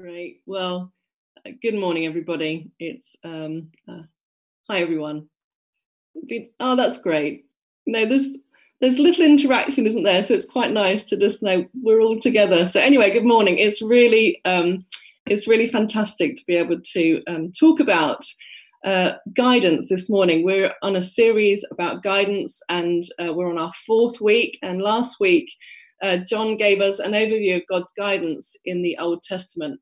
Great. Well, uh, good morning, everybody. It's um, uh, hi, everyone. Oh, that's great. No, there's there's little interaction, isn't there? So it's quite nice to just know we're all together. So anyway, good morning. It's really um, it's really fantastic to be able to um, talk about uh, guidance this morning. We're on a series about guidance, and uh, we're on our fourth week. And last week, uh, John gave us an overview of God's guidance in the Old Testament.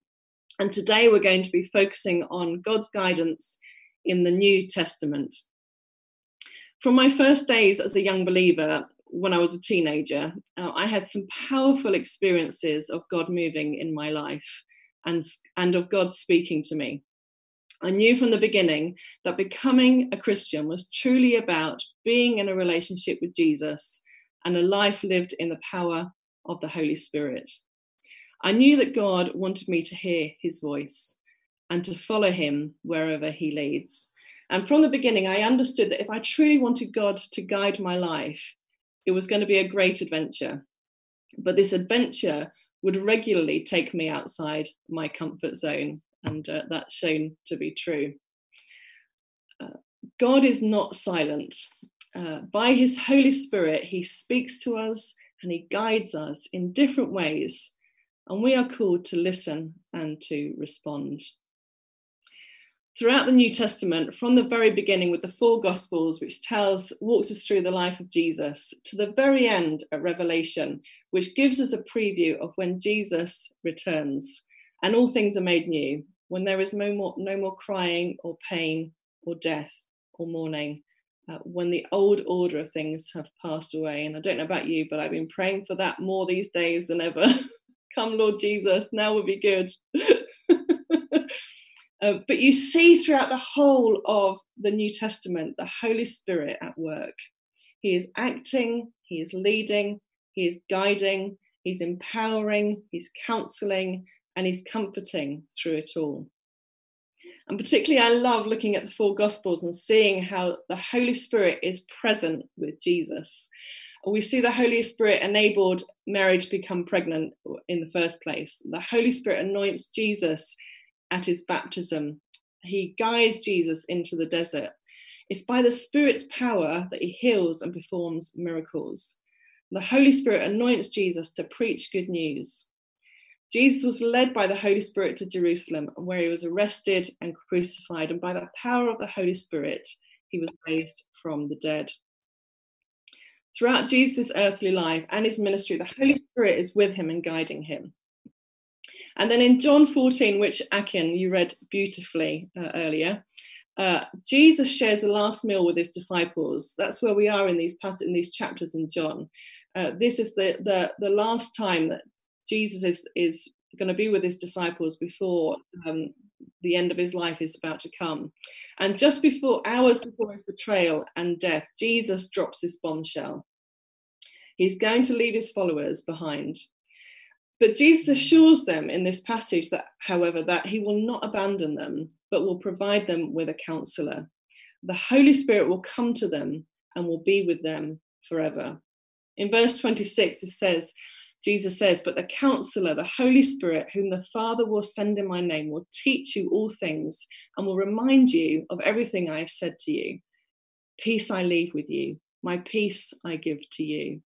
And today we're going to be focusing on God's guidance in the New Testament. From my first days as a young believer, when I was a teenager, uh, I had some powerful experiences of God moving in my life and, and of God speaking to me. I knew from the beginning that becoming a Christian was truly about being in a relationship with Jesus and a life lived in the power of the Holy Spirit. I knew that God wanted me to hear his voice and to follow him wherever he leads. And from the beginning, I understood that if I truly wanted God to guide my life, it was going to be a great adventure. But this adventure would regularly take me outside my comfort zone, and uh, that's shown to be true. Uh, God is not silent. Uh, by his Holy Spirit, he speaks to us and he guides us in different ways and we are called to listen and to respond. Throughout the New Testament, from the very beginning with the four Gospels, which tells, walks us through the life of Jesus, to the very end at Revelation, which gives us a preview of when Jesus returns and all things are made new, when there is no more, no more crying or pain or death or mourning, uh, when the old order of things have passed away. And I don't know about you, but I've been praying for that more these days than ever. Come, Lord Jesus, now would be good. uh, but you see throughout the whole of the New Testament the Holy Spirit at work. He is acting, He is leading, He is guiding, He's empowering, He's counseling, and He's comforting through it all. And particularly, I love looking at the four Gospels and seeing how the Holy Spirit is present with Jesus we see the Holy Spirit enabled Mary to become pregnant in the first place. The Holy Spirit anoints Jesus at his baptism. He guides Jesus into the desert. It's by the Spirit's power that he heals and performs miracles. The Holy Spirit anoints Jesus to preach good news. Jesus was led by the Holy Spirit to Jerusalem, where he was arrested and crucified, and by the power of the Holy Spirit, he was raised from the dead. Throughout Jesus' earthly life and his ministry, the Holy Spirit is with him and guiding him. And then in John 14, which Akin, you read beautifully uh, earlier, uh, Jesus shares the last meal with his disciples. That's where we are in these in these chapters in John. Uh, this is the, the the last time that Jesus is is going to be with his disciples before um, the end of his life is about to come. And just before, hours before his betrayal and death, Jesus drops this bombshell. He's going to leave his followers behind. But Jesus assures them in this passage that, however, that he will not abandon them, but will provide them with a counselor. The Holy Spirit will come to them and will be with them forever. In verse 26, it says, Jesus says, But the counselor, the Holy Spirit, whom the Father will send in my name, will teach you all things and will remind you of everything I have said to you. Peace I leave with you, my peace I give to you.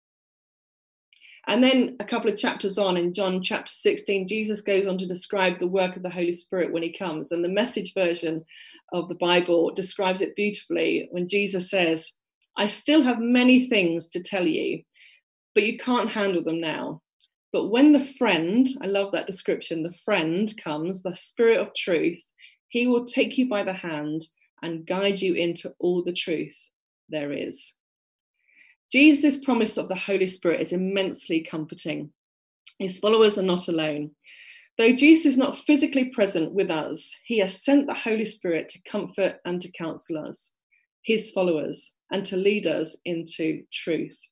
And then a couple of chapters on in John chapter 16, Jesus goes on to describe the work of the Holy Spirit when he comes. And the message version of the Bible describes it beautifully when Jesus says, I still have many things to tell you but you can't handle them now. But when the friend, I love that description, the friend comes, the spirit of truth, he will take you by the hand and guide you into all the truth there is. Jesus' promise of the Holy Spirit is immensely comforting. His followers are not alone. Though Jesus is not physically present with us, he has sent the Holy Spirit to comfort and to counsel us, his followers, and to lead us into truth.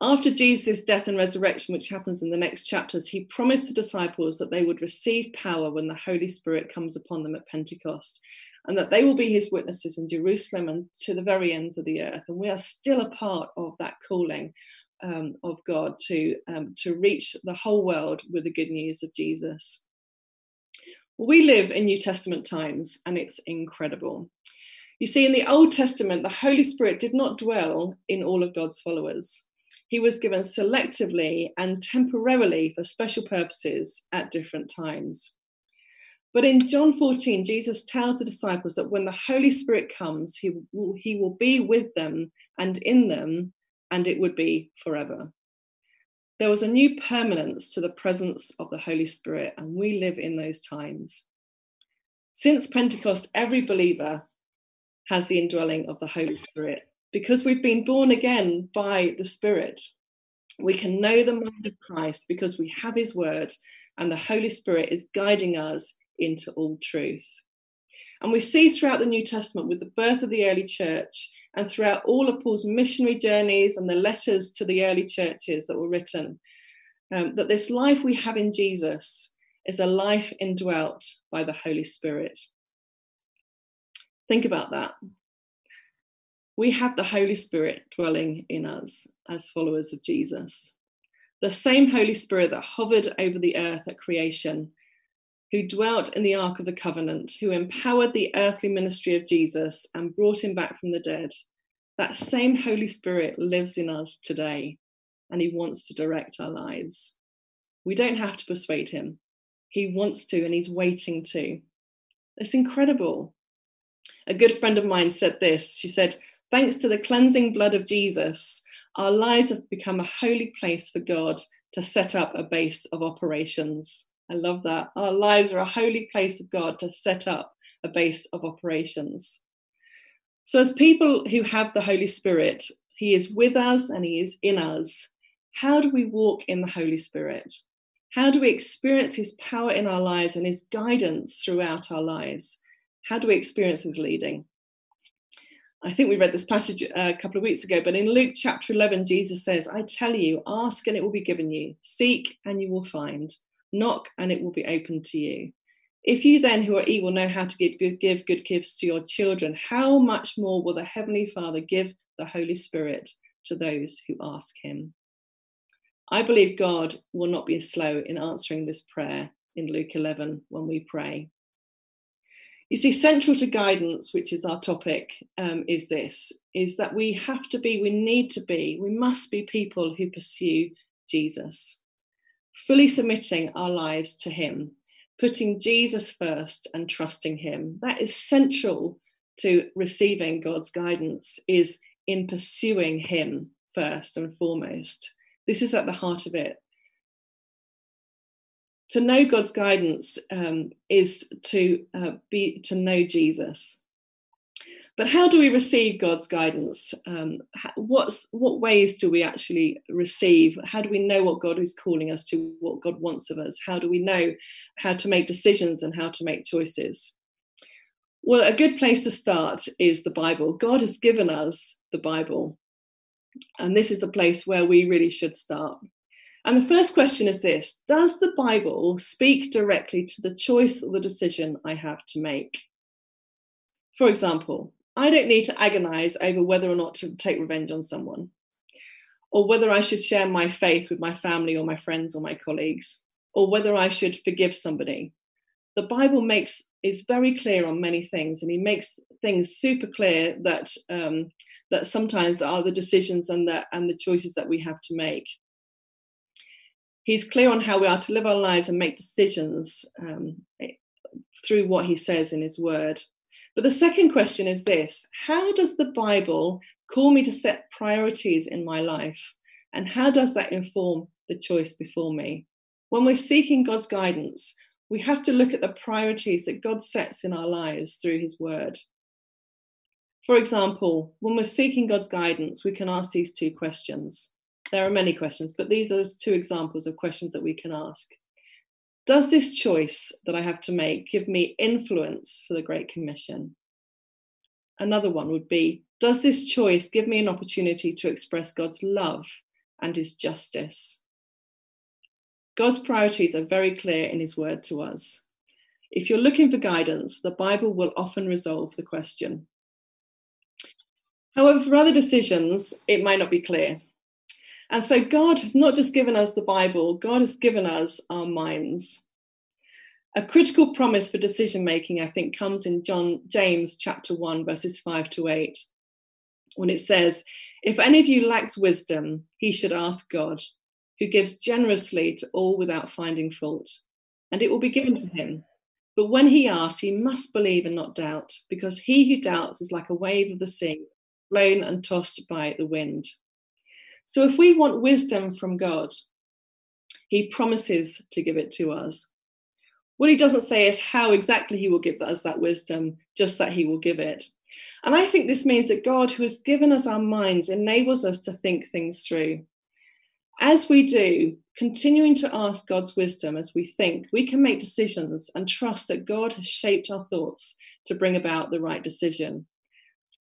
After Jesus' death and resurrection, which happens in the next chapters, he promised the disciples that they would receive power when the Holy Spirit comes upon them at Pentecost, and that they will be his witnesses in Jerusalem and to the very ends of the earth. And we are still a part of that calling um, of God to, um, to reach the whole world with the good news of Jesus. We live in New Testament times and it's incredible. You see, in the Old Testament, the Holy Spirit did not dwell in all of God's followers. He was given selectively and temporarily for special purposes at different times. But in John 14, Jesus tells the disciples that when the Holy Spirit comes, he will, he will be with them and in them, and it would be forever. There was a new permanence to the presence of the Holy Spirit, and we live in those times. Since Pentecost, every believer has the indwelling of the Holy Spirit. Because we've been born again by the Spirit, we can know the mind of Christ because we have his word, and the Holy Spirit is guiding us into all truth. And we see throughout the New Testament, with the birth of the early church, and throughout all of Paul's missionary journeys and the letters to the early churches that were written, um, that this life we have in Jesus is a life indwelt by the Holy Spirit. Think about that. We have the Holy Spirit dwelling in us as followers of Jesus. The same Holy Spirit that hovered over the earth at creation who dwelt in the Ark of the Covenant, who empowered the earthly ministry of Jesus and brought him back from the dead. That same Holy Spirit lives in us today, and he wants to direct our lives. We don't have to persuade him. He wants to, and he's waiting to. It's incredible. A good friend of mine said this. She said, Thanks to the cleansing blood of Jesus, our lives have become a holy place for God to set up a base of operations. I love that. Our lives are a holy place of God to set up a base of operations. So, as people who have the Holy Spirit, He is with us and He is in us. How do we walk in the Holy Spirit? How do we experience His power in our lives and His guidance throughout our lives? How do we experience His leading? I think we read this passage uh, a couple of weeks ago, but in Luke chapter 11, Jesus says, I tell you, ask and it will be given you, seek and you will find, knock and it will be opened to you. If you then, who are evil, know how to give good, give good gifts to your children, how much more will the Heavenly Father give the Holy Spirit to those who ask Him? I believe God will not be slow in answering this prayer in Luke 11 when we pray. You see, central to guidance, which is our topic, um, is this: is that we have to be, we need to be, we must be people who pursue Jesus fully submitting our lives to Him, putting Jesus first and trusting Him. That is central to receiving God's guidance, is in pursuing Him first and foremost. This is at the heart of it. To know God's guidance um, is to uh, be to know Jesus. But how do we receive God's guidance? Um, what's what ways do we actually receive? How do we know what God is calling us to? What God wants of us? How do we know how to make decisions and how to make choices? Well, a good place to start is the Bible. God has given us the Bible, and this is a place where we really should start. And the first question is this Does the Bible speak directly to the choice or the decision I have to make? For example, I don't need to agonize over whether or not to take revenge on someone, or whether I should share my faith with my family or my friends or my colleagues, or whether I should forgive somebody. The Bible makes is very clear on many things, and he makes things super clear that um, that sometimes are the decisions and the and the choices that we have to make. He's clear on how we are to live our lives and make decisions um, through what he says in his word. But the second question is this How does the Bible call me to set priorities in my life? And how does that inform the choice before me? When we're seeking God's guidance, we have to look at the priorities that God sets in our lives through His Word. For example, when we're seeking God's guidance, we can ask these two questions. There are many questions, but these are two examples of questions that we can ask. Does this choice that I have to make give me influence for the Great Commission? Another one would be Does this choice give me an opportunity to express God's love and His justice? God's priorities are very clear in His word to us. If you're looking for guidance, the Bible will often resolve the question. However, for other decisions, it might not be clear. And so God has not just given us the Bible, God has given us our minds. A critical promise for decision making, I think, comes in John James chapter 1, verses 5 to 8, when it says, If any of you lacks wisdom, he should ask God, who gives generously to all without finding fault, and it will be given to him. But when he asks, he must believe and not doubt, because he who doubts is like a wave of the sea, blown and tossed by the wind. So if we want wisdom from God, he promises to give it to us. What he doesn't say is how exactly he will give us that wisdom, just that he will give it. And I think this means that God, who has given us our minds, enables us to think things through. As we do, continuing to ask God's wisdom as we think, we can make decisions and trust that God has shaped our thoughts to bring about the right decision.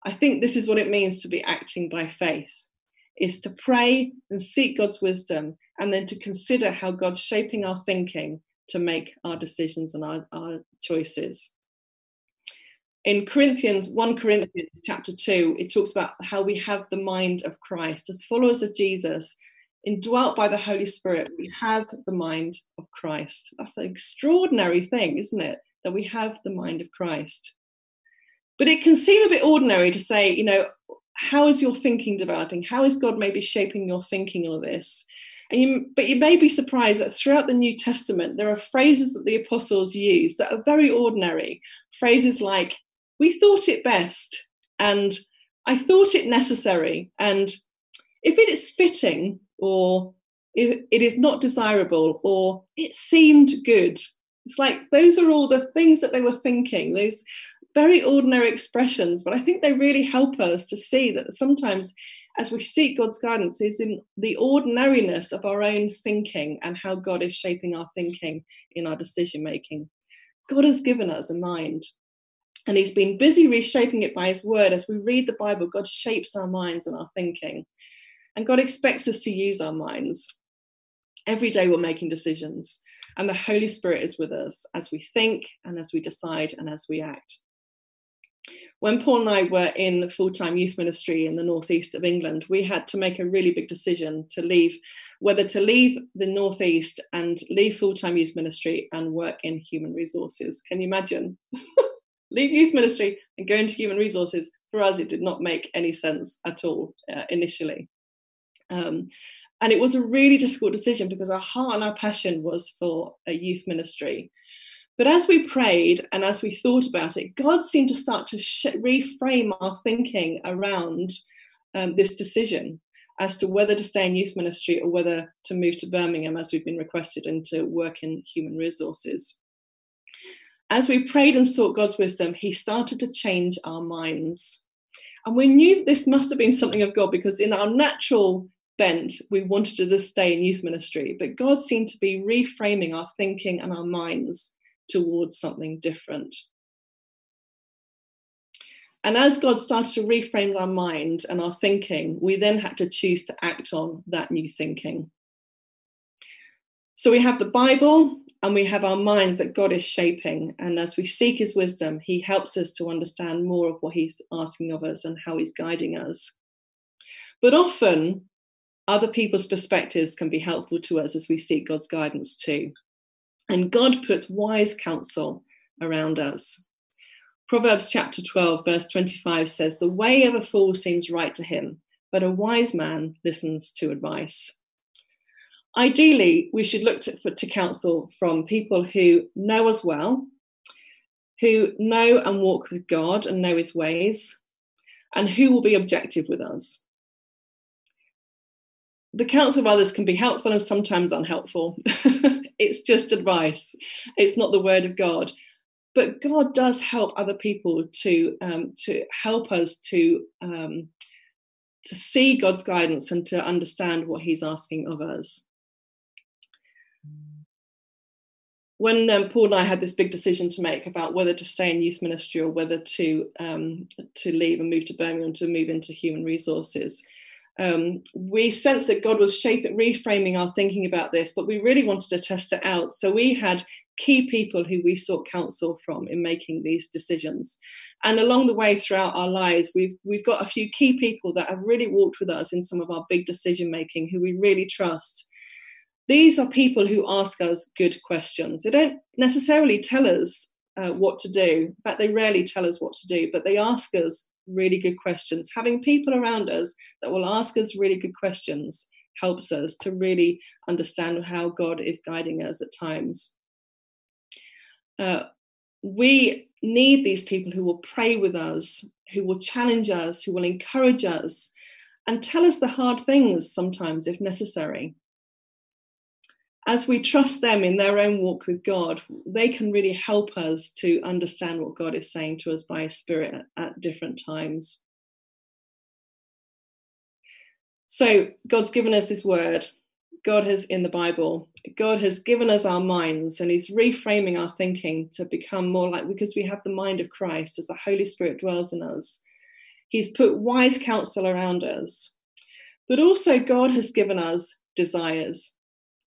I think this is what it means to be acting by faith is to pray and seek God's wisdom and then to consider how God's shaping our thinking to make our decisions and our, our choices. In Corinthians, 1 Corinthians chapter 2, it talks about how we have the mind of Christ. As followers of Jesus, indwelt by the Holy Spirit, we have the mind of Christ. That's an extraordinary thing, isn't it? That we have the mind of Christ. But it can seem a bit ordinary to say, you know, how is your thinking developing? How is God maybe shaping your thinking on this? And you, but you may be surprised that throughout the New Testament, there are phrases that the apostles use that are very ordinary. Phrases like, we thought it best, and I thought it necessary, and if it is fitting, or if it is not desirable, or it seemed good. It's like those are all the things that they were thinking, those very ordinary expressions, but I think they really help us to see that sometimes as we seek God's guidance is in the ordinariness of our own thinking and how God is shaping our thinking in our decision making. God has given us a mind and he's been busy reshaping it by his word. As we read the bible god shapes our minds and our thinking and god expects us to use our minds. Every day we're making decisions and the holy spirit is with us as we think and as we decide and as we act when Paul and I were in full time youth ministry in the northeast of England, we had to make a really big decision to leave, whether to leave the northeast and leave full time youth ministry and work in human resources. Can you imagine? leave youth ministry and go into human resources. For us, it did not make any sense at all uh, initially. Um, and it was a really difficult decision because our heart and our passion was for a youth ministry. But as we prayed and as we thought about it, God seemed to start to sh- reframe our thinking around um, this decision as to whether to stay in youth ministry or whether to move to Birmingham as we've been requested and to work in human resources. As we prayed and sought God's wisdom, He started to change our minds. And we knew this must have been something of God because in our natural bent, we wanted to just stay in youth ministry. But God seemed to be reframing our thinking and our minds towards something different. And as God started to reframe our mind and our thinking, we then had to choose to act on that new thinking. So we have the Bible and we have our minds that God is shaping. And as we seek his wisdom, he helps us to understand more of what he's asking of us and how he's guiding us. But often, other people's perspectives can be helpful to us as we seek God's guidance too. And God puts wise counsel around us. Proverbs chapter 12, verse 25 says, The way of a fool seems right to him, but a wise man listens to advice. Ideally, we should look to, for, to counsel from people who know us well, who know and walk with God and know his ways, and who will be objective with us. The counsel of others can be helpful and sometimes unhelpful. it's just advice. It's not the word of god. But god does help other people to um, to help us to um, to see god's guidance and to understand what he's asking of us. When um, Paul and I had this big decision to make about whether to stay in youth ministry or whether to um, to leave and move to Birmingham to move into human resources, um, we sensed that God was shaping, reframing our thinking about this, but we really wanted to test it out. So we had key people who we sought counsel from in making these decisions. And along the way throughout our lives, we've we've got a few key people that have really walked with us in some of our big decision making, who we really trust. these are people who ask us good questions. They don't necessarily tell us uh, what to do. In fact, they rarely tell us what to do, but they ask us really good questions. Having people around us that will ask us really good questions helps us to really understand how God is guiding us at times. Uh, we need these people who will pray with us, who will challenge us, who will encourage us, and tell us the hard things sometimes if necessary. As we trust them in their own walk with God, they can really help us to understand what God is saying to us by His Spirit at, different times. So, God's given us His word. God has in the Bible, God has given us our minds and He's reframing our thinking to become more like because we have the mind of Christ as the Holy Spirit dwells in us. He's put wise counsel around us. But also, God has given us desires.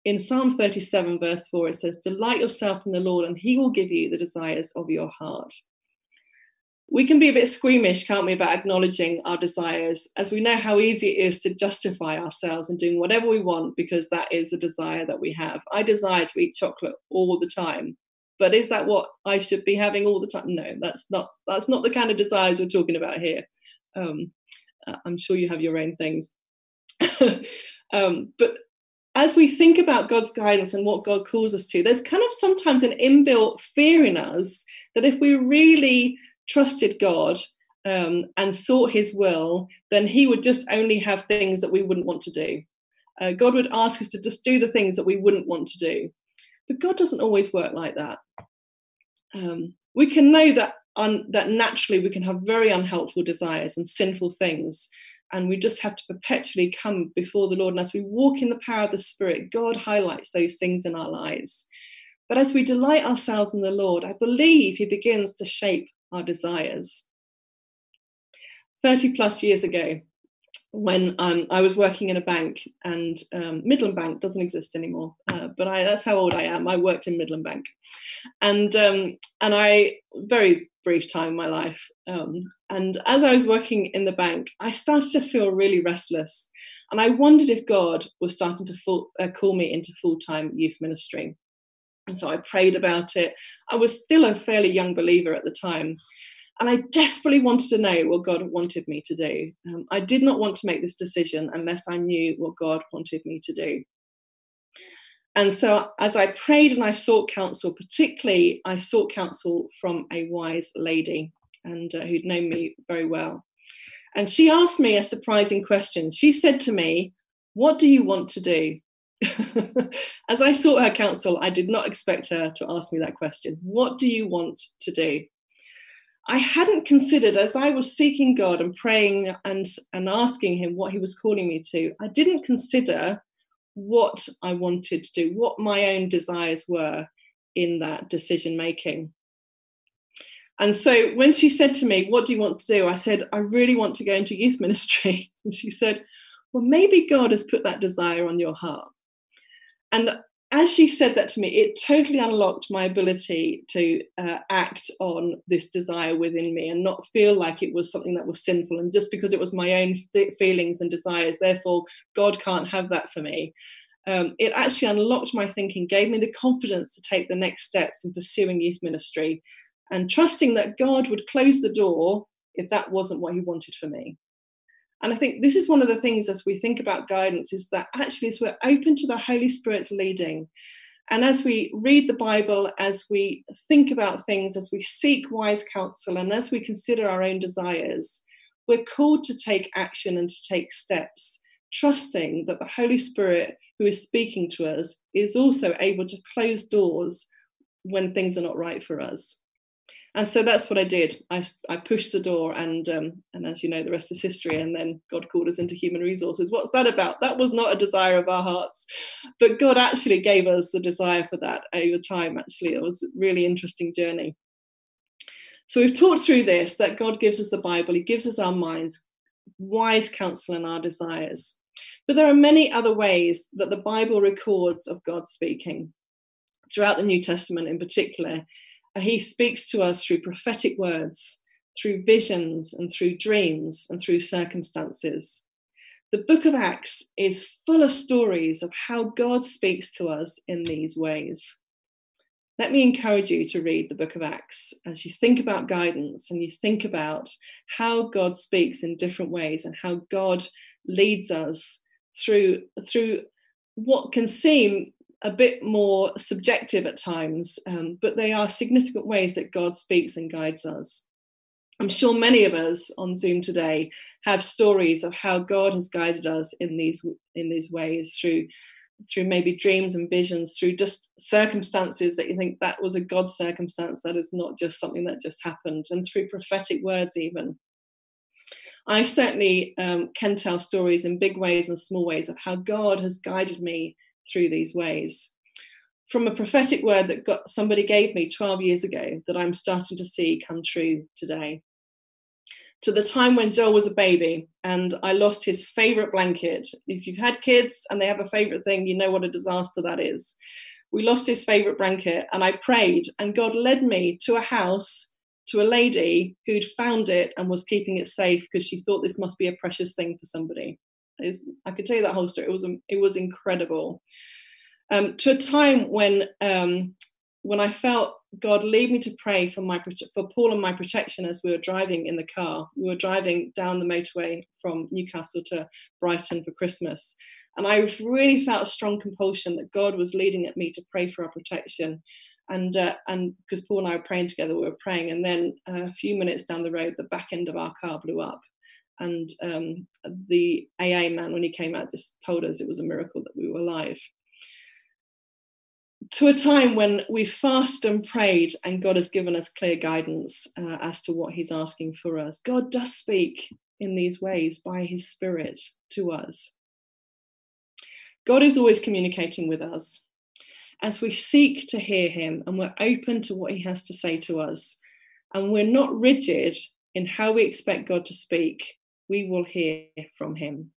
In Psalm 37, verse 4, it says, Delight yourself in the Lord, and He will give you the desires of your heart we can be a bit squeamish, can't we, about acknowledging our desires, as we know how easy it is to justify ourselves and doing whatever we want because that is a desire that we have. I desire to eat chocolate all the time, but is that what I should be having all the time? No, that's not. That's not the kind of desires we're talking about here. Um, uh, I'm sure you have your own things, um, but as we think about God's guidance and what God calls us to, there's kind of sometimes an inbuilt fear in us that if we really trusted God um, and sought His will, then He would just only have things that we wouldn't want to do. Uh, God would ask us to just do the things that we wouldn't want to do. But God doesn't always work like that. Um, we can know that un- that naturally we can have very unhelpful desires and sinful things, and we just have to perpetually come before the Lord. And as we walk in the power of the Spirit, God highlights those things in our lives. But as we delight ourselves in the Lord, I believe He begins to shape our desires. 30 plus years ago, when um, I was working in a bank, and um, Midland Bank doesn't exist anymore, uh, but I, that's how old I am. I worked in Midland Bank, and um, and I very brief time in my life. Um, and as I was working in the bank, I started to feel really restless, and I wondered if God was starting to full, uh, call me into full time youth ministry. And so I prayed about it. I was still a fairly young believer at the time. And I desperately wanted to know what God wanted me to do. Um, I did not want to make this decision unless I knew what God wanted me to do. And so, as I prayed and I sought counsel, particularly I sought counsel from a wise lady and uh, who'd known me very well. And she asked me a surprising question. She said to me, What do you want to do? As I sought her counsel, I did not expect her to ask me that question. What do you want to do? I hadn't considered, as I was seeking God and praying and, and asking Him what He was calling me to, I didn't consider what I wanted to do, what my own desires were in that decision making. And so when she said to me, What do you want to do? I said, I really want to go into youth ministry. And she said, Well, maybe God has put that desire on your heart. And as she said that to me, it totally unlocked my ability to uh, act on this desire within me and not feel like it was something that was sinful. And just because it was my own th- feelings and desires, therefore, God can't have that for me. Um, it actually unlocked my thinking, gave me the confidence to take the next steps in pursuing youth ministry and trusting that God would close the door if that wasn't what He wanted for me. And I think this is one of the things as we think about guidance is that actually, as we're open to the Holy Spirit's leading, and as we read the Bible, as we think about things, as we seek wise counsel, and as we consider our own desires, we're called to take action and to take steps, trusting that the Holy Spirit, who is speaking to us, is also able to close doors when things are not right for us and so that's what I did. I, I pushed the door, and um, and as you know, the rest is history. And then God called us into human resources. What's that about? That was not a desire of our hearts, but God actually gave us the desire for that over time. Actually, it was a really interesting journey. So we've talked through this that God gives us the Bible. He gives us our minds, wise counsel, and our desires. But there are many other ways that the Bible records of God speaking. Throughout the New Testament, in particular, he speaks to us through prophetic words, through visions, and through dreams, and through circumstances. The book of Acts is full of stories of how God speaks to us in these ways. Let me encourage you to read the book of Acts as you think about guidance and you think about how God speaks in different ways and how God leads us through through what can seem a bit more subjective at times, um, but they are significant ways that God speaks and guides us. I'm sure many of us on Zoom today have stories of how God has guided us in these in these ways through through maybe dreams and visions, through just circumstances that you think that was a God circumstance, that is not just something that just happened, and through prophetic words even. I certainly um, can tell stories in big ways and small ways of how God has guided me through these ways. From a prophetic word that got, somebody gave me 12 years ago that I'm starting to see come true today to the time when Joel was a baby and I lost his favorite blanket. If you've had kids and they have a favorite thing, you know what a disaster that is. We lost his favorite blanket and I prayed, and God led me to a house to a lady who'd found it and was keeping it safe because she thought this must be a precious thing for somebody. I could tell you that whole story. It was it was incredible. Um, to a time when um, when I felt God lead me to pray for my for Paul and my protection as we were driving in the car. We were driving down the motorway from Newcastle to Brighton for Christmas, and I really felt a strong compulsion that God was leading at me to pray for our protection. And uh, and because Paul and I were praying together, we were praying, and then uh, a few minutes down the road, the back end of our car blew up, and um, the AA man, when he came out, just told us it was a miracle that we were alive to a time when we've fasted and prayed and God has given us clear guidance uh, as to what He's asking for us. God does speak in these ways by His Spirit to us. God is always communicating with us. As we seek to hear Him and we're open to what He has to say to us, and we're not rigid in how we expect God to speak, we will hear from Him.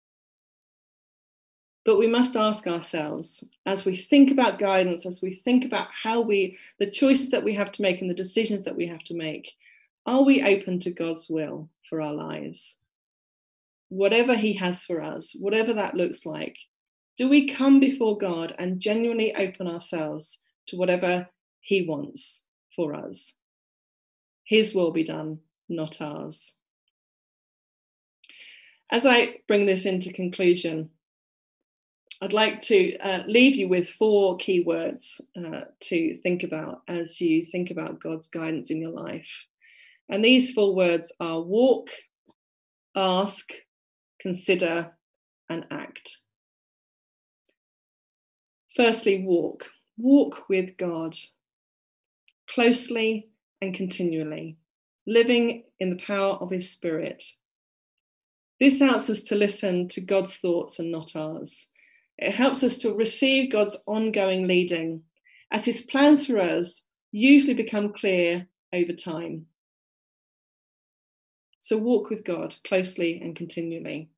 But we must ask ourselves, as we think about guidance, as we think about how we, the choices that we have to make and the decisions that we have to make, are we open to God's will for our lives? Whatever He has for us, whatever that looks like, do we come before God and genuinely open ourselves to whatever He wants for us? His will be done, not ours. As I bring this into conclusion, I'd like to uh, leave you with four key words uh, to think about as you think about God's guidance in your life. And these four words are walk, ask, consider, and act. Firstly, walk. Walk with God closely and continually, living in the power of His Spirit. This helps us to listen to God's thoughts and not ours it helps us to receive God's ongoing leading as his plans for us usually become clear over time. So walk with God closely and continually.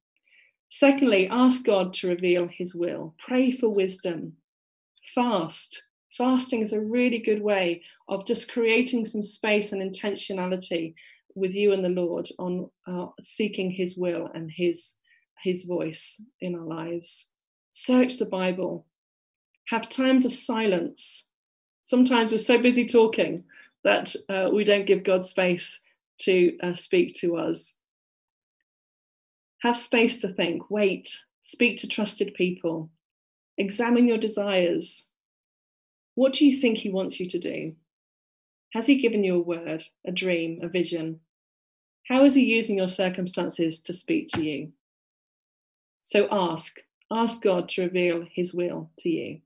Secondly, ask God to reveal his will. Pray for wisdom. Fast. Fasting is a really good way of just creating some space and intentionality with you and the Lord on uh, seeking his will and his his voice in our lives search the Bible, have times of silence. Sometimes we're so busy talking that uh, we don't give God space to uh, speak to us. Have space to think, wait, speak to trusted people, examine your desires. What do you think He wants you to do? Has He given you a word, a dream, a vision? How is He using your circumstances to speak to you? So ask, Ask God to reveal his will to you.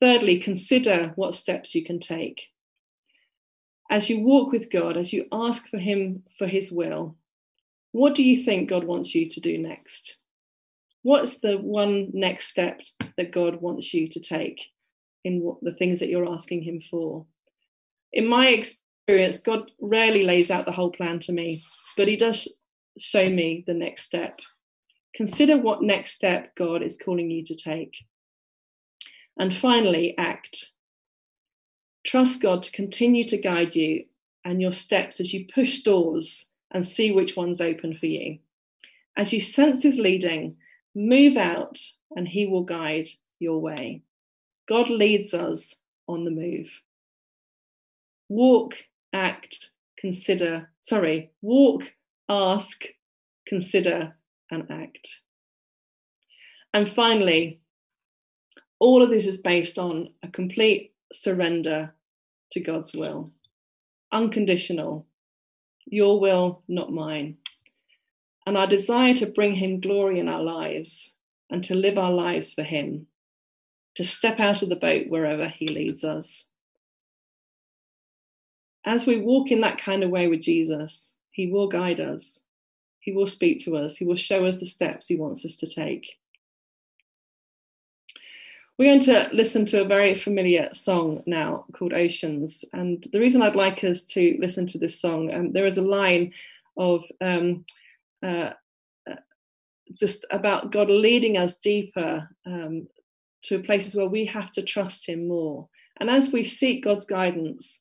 Thirdly, consider what steps you can take. As you walk with God, as you ask for him for his will, what do you think God wants you to do next? What's the one next step that God wants you to take in what, the things that you're asking him for? In my experience, God rarely lays out the whole plan to me, but he does show me the next step Consider what next step God is calling you to take. And finally, act. Trust God to continue to guide you and your steps as you push doors and see which ones open for you. As you sense his leading, move out and he will guide your way. God leads us on the move. Walk, act, consider, sorry, walk, ask, consider, and act. And finally, all of this is based on a complete surrender to God's will, unconditional. Your will, not mine. And our desire to bring Him glory in our lives and to live our lives for Him, to step out of the boat wherever He leads us. As we walk in that kind of way with Jesus, He will guide us, He will speak to us, He will show us the steps He wants us to take. We're going to listen to a very familiar song now called Oceans. And the reason I'd like us to listen to this song, um, there is a line of um, uh, uh, just about God leading us deeper um, to places where we have to trust Him more. And as we seek God's guidance,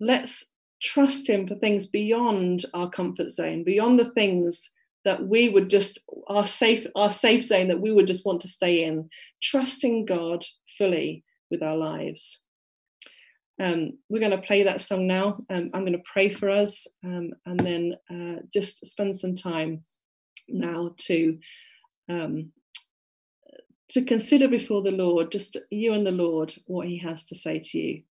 let's trust Him for things beyond our comfort zone, beyond the things that we would just our safe our safe zone that we would just want to stay in. Trusting god fully with our lives. Um, we're going to play that song now. Um, i'm going to pray for us um, and then uh, just spend some time now to um, to consider before the lord just you and the lord what he has to say to you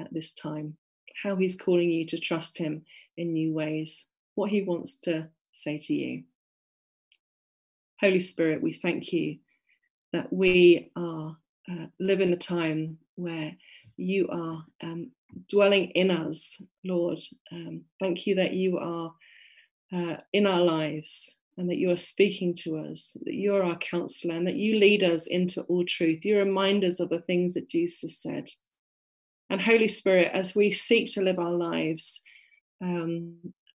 at this time how he's calling you to trust him in new ways what he wants to say to you. Holy Spirit, we thank you that we are uh, live in a time where you are um, dwelling in us, Lord. Um, thank you that you are uh, in our lives and that you are speaking to us, that you are our counselor, and that you lead us into all truth. You remind us of the things that Jesus said. And Holy Spirit, as we seek to live our lives um,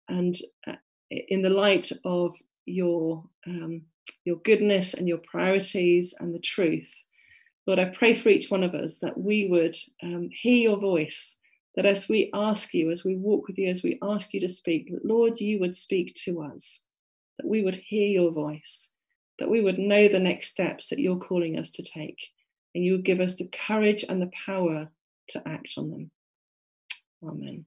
and uh, in the light of your um, your goodness and your priorities and the truth. Lord, I pray for each one of us that we would um, hear your voice, that as we ask you, as we walk with you, as we ask you to speak, that Lord, you would speak to us, that we would hear your voice, that we would know the next steps that you're calling us to take, and you would give us the courage and the power to act on them. Amen.